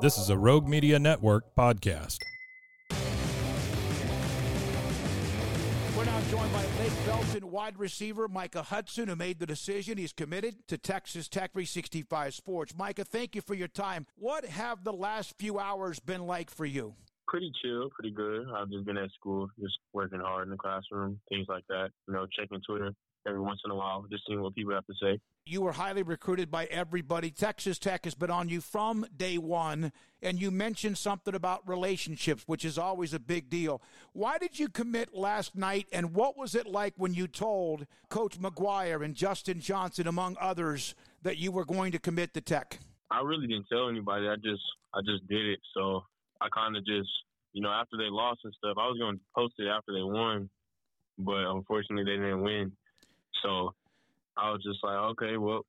This is a Rogue Media Network podcast. We're now joined by Lake Belton wide receiver Micah Hudson, who made the decision. He's committed to Texas Tech 365 Sports. Micah, thank you for your time. What have the last few hours been like for you? Pretty chill, pretty good. I've just been at school, just working hard in the classroom, things like that. You know, checking Twitter every once in a while, just seeing what people have to say. You were highly recruited by everybody. Texas Tech has been on you from day one, and you mentioned something about relationships, which is always a big deal. Why did you commit last night, and what was it like when you told Coach McGuire and Justin Johnson, among others, that you were going to commit to Tech? I really didn't tell anybody. I just I just did it. So I kind of just you know after they lost and stuff, I was going to post it after they won, but unfortunately they didn't win. So I was just like, okay, well,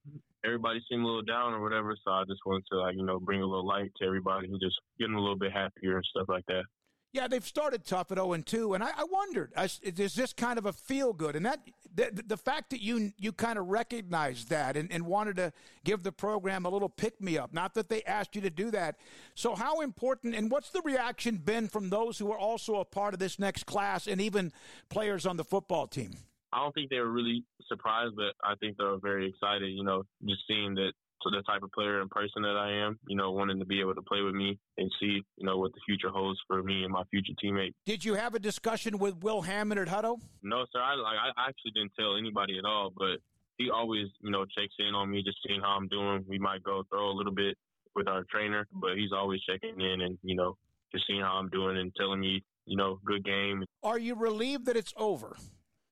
everybody seemed a little down or whatever. So I just wanted to like, you know, bring a little light to everybody and just get them a little bit happier and stuff like that. Yeah, they've started tough at 0 and 2, and I, I wondered, is this kind of a feel good? And that the, the fact that you you kind of recognized that and, and wanted to give the program a little pick me up, not that they asked you to do that. So, how important and what's the reaction been from those who are also a part of this next class and even players on the football team? I don't think they were really surprised, but I think they were very excited. You know, just seeing that to the type of player and person that I am, you know, wanting to be able to play with me and see, you know, what the future holds for me and my future teammate. Did you have a discussion with Will Hammond at Hutto? No, sir. I like I actually didn't tell anybody at all, but he always, you know, checks in on me, just seeing how I'm doing. We might go throw a little bit with our trainer, but he's always checking in and, you know, just seeing how I'm doing and telling me, you know, good game. Are you relieved that it's over?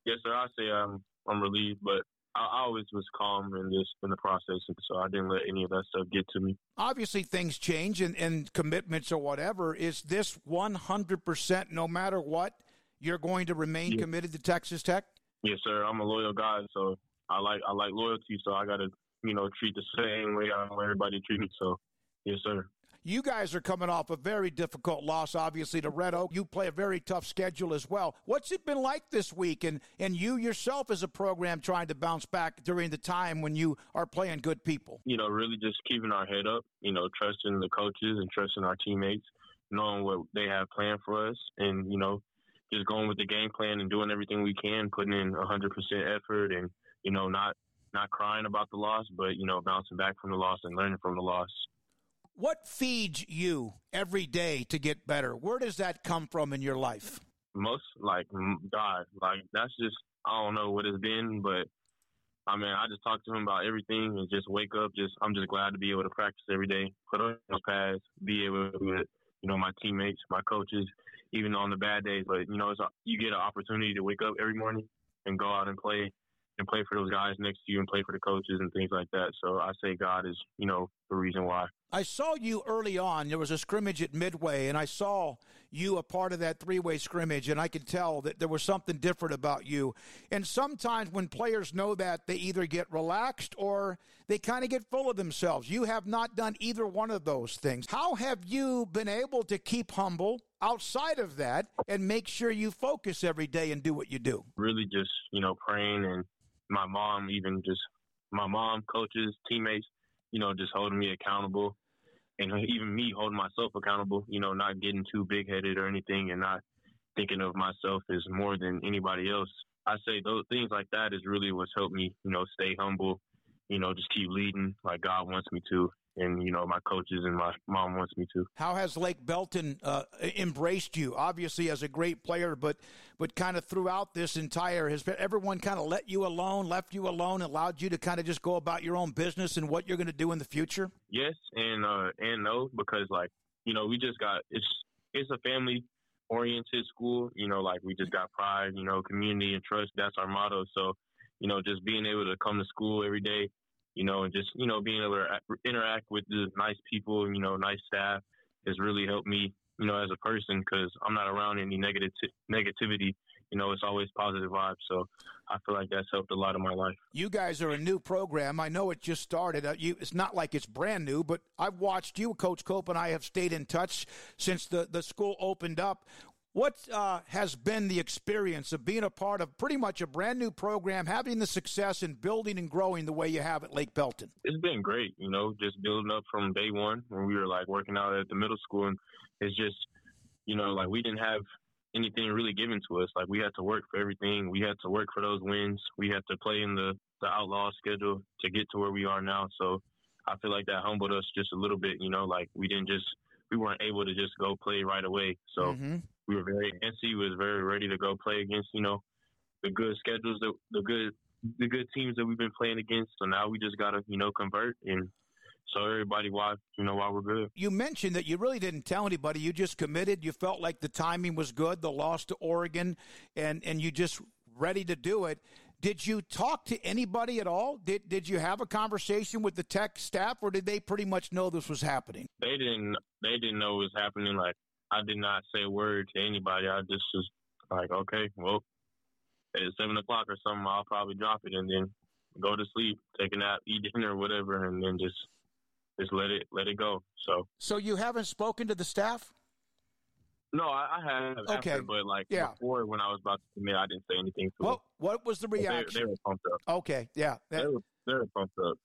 Yes, sir. I say I'm I'm relieved, but I, I always was calm in this in the process, and so I didn't let any of that stuff get to me. Obviously, things change and, and commitments or whatever. Is this 100 percent, no matter what, you're going to remain yes. committed to Texas Tech? Yes, sir. I'm a loyal guy, so I like I like loyalty, so I got to you know treat the same way I want everybody to treat me. So, yes, sir. You guys are coming off a very difficult loss, obviously, to Red Oak. You play a very tough schedule as well. What's it been like this week? And, and you yourself as a program trying to bounce back during the time when you are playing good people? You know, really just keeping our head up, you know, trusting the coaches and trusting our teammates, knowing what they have planned for us, and, you know, just going with the game plan and doing everything we can, putting in 100% effort and, you know, not not crying about the loss, but, you know, bouncing back from the loss and learning from the loss. What feeds you every day to get better? Where does that come from in your life? Most like God, like that's just I don't know what it's been, but I mean I just talk to him about everything and just wake up. Just I'm just glad to be able to practice every day, put on those pads, be able to you know my teammates, my coaches, even on the bad days. But you know it's you get an opportunity to wake up every morning and go out and play and play for those guys next to you and play for the coaches and things like that. So I say God is, you know, the reason why. I saw you early on. There was a scrimmage at Midway, and I saw you a part of that three way scrimmage, and I could tell that there was something different about you. And sometimes when players know that, they either get relaxed or they kind of get full of themselves. You have not done either one of those things. How have you been able to keep humble outside of that and make sure you focus every day and do what you do? Really just, you know, praying and my mom, even just my mom, coaches, teammates, you know, just holding me accountable and even me holding myself accountable, you know, not getting too big headed or anything and not thinking of myself as more than anybody else. I say those things like that is really what's helped me, you know, stay humble, you know, just keep leading like God wants me to and you know my coaches and my mom wants me to. How has Lake Belton uh, embraced you? Obviously, as a great player, but but kind of throughout this entire has everyone kind of let you alone, left you alone, allowed you to kind of just go about your own business and what you're going to do in the future? Yes, and uh, and no, because like you know we just got it's it's a family oriented school. You know, like we just got pride, you know, community and trust. That's our motto. So you know, just being able to come to school every day you know, and just you know being able to interact with the nice people, you know, nice staff has really helped me, you know, as a person because I'm not around any negative negativity. You know, it's always positive vibes. So I feel like that's helped a lot in my life. You guys are a new program. I know it just started. Uh, you, it's not like it's brand new, but I've watched you, Coach Cope, and I have stayed in touch since the, the school opened up. What uh, has been the experience of being a part of pretty much a brand new program, having the success and building and growing the way you have at Lake Belton? It's been great, you know, just building up from day one when we were like working out at the middle school. And it's just, you know, like we didn't have anything really given to us. Like we had to work for everything. We had to work for those wins. We had to play in the, the outlaw schedule to get to where we are now. So I feel like that humbled us just a little bit, you know, like we didn't just, we weren't able to just go play right away. So, mm-hmm we were very antsy. We was very ready to go play against you know the good schedules, the the good the good teams that we've been playing against. So now we just gotta you know convert and so everybody why you know why we're good. You mentioned that you really didn't tell anybody. You just committed. You felt like the timing was good. The loss to Oregon, and and you just ready to do it. Did you talk to anybody at all? Did did you have a conversation with the tech staff, or did they pretty much know this was happening? They didn't. They didn't know it was happening. Like I did not say a word to anybody. I just was like, okay, well, at seven o'clock or something, I'll probably drop it and then go to sleep, take a nap, eat dinner, or whatever, and then just just let it let it go. So, so you haven't spoken to the staff? No, I, I have. Okay, after, but like yeah. before, when I was about to commit, I didn't say anything. To well, them. what was the reaction? They, they, were pumped up. Okay, yeah, that, they, were, they were pumped up.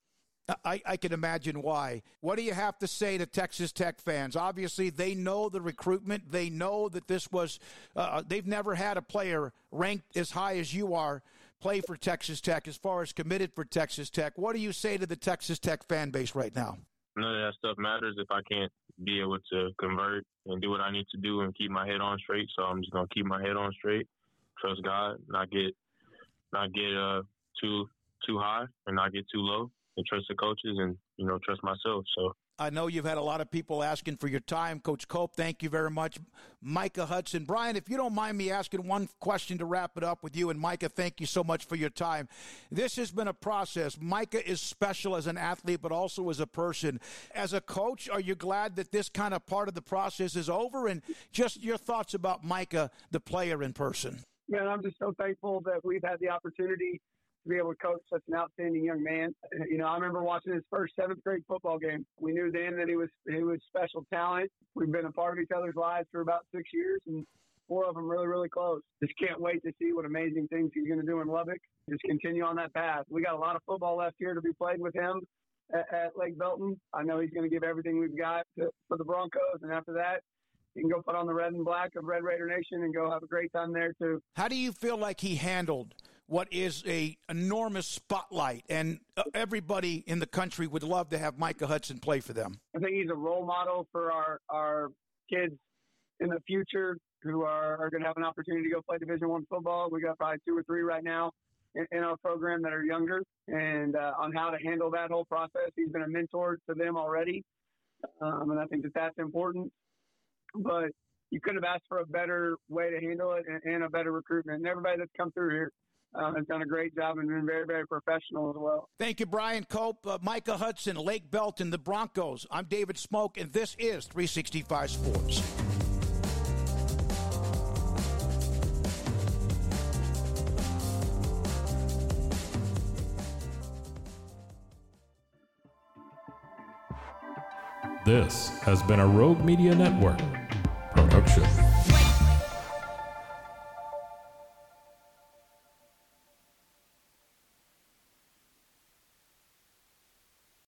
I, I, can imagine why. What do you have to say to Texas Tech fans? Obviously, they know the recruitment. They know that this was, uh, uh, they've never had a player ranked as high as you are play for Texas Tech as far as committed for Texas Tech. What do you say to the Texas Tech fan base right now? None of that stuff matters if I can't be able to convert and do what I need to do and keep my head on straight. So I'm just gonna keep my head on straight, trust God, not get not get uh too too high and not get too low and trust the coaches and you know trust myself. So I know you've had a lot of people asking for your time, Coach Cope. Thank you very much, Micah Hudson. Brian, if you don't mind me asking one question to wrap it up with you and Micah, thank you so much for your time. This has been a process. Micah is special as an athlete, but also as a person. As a coach, are you glad that this kind of part of the process is over? And just your thoughts about Micah, the player in person. Man, I'm just so thankful that we've had the opportunity to be able to coach such an outstanding young man. You know, I remember watching his first seventh grade football game. We knew then that he was he was special talent. We've been a part of each other's lives for about six years, and four of them really, really close. Just can't wait to see what amazing things he's going to do in Lubbock. Just continue on that path. We got a lot of football left here to be played with him at, at Lake Belton. I know he's going to give everything we've got to, for the Broncos, and after that, he can go put on the red and black of Red Raider Nation and go have a great time there too. How do you feel like he handled what is a enormous spotlight, and uh, everybody in the country would love to have Micah Hudson play for them. I think he's a role model for our our kids in the future who are, are going to have an opportunity to go play Division One football. We got probably two or three right now in, in our program that are younger, and uh, on how to handle that whole process. He's been a mentor to them already, um, and I think that that's important. But you couldn't have asked for a better way to handle it and, and a better recruitment. And everybody that's come through here uh, has done a great job and been very, very professional as well. Thank you, Brian Cope, uh, Micah Hudson, Lake Belton, the Broncos. I'm David Smoak, and this is 365 Sports. This has been a Rogue Media Network production.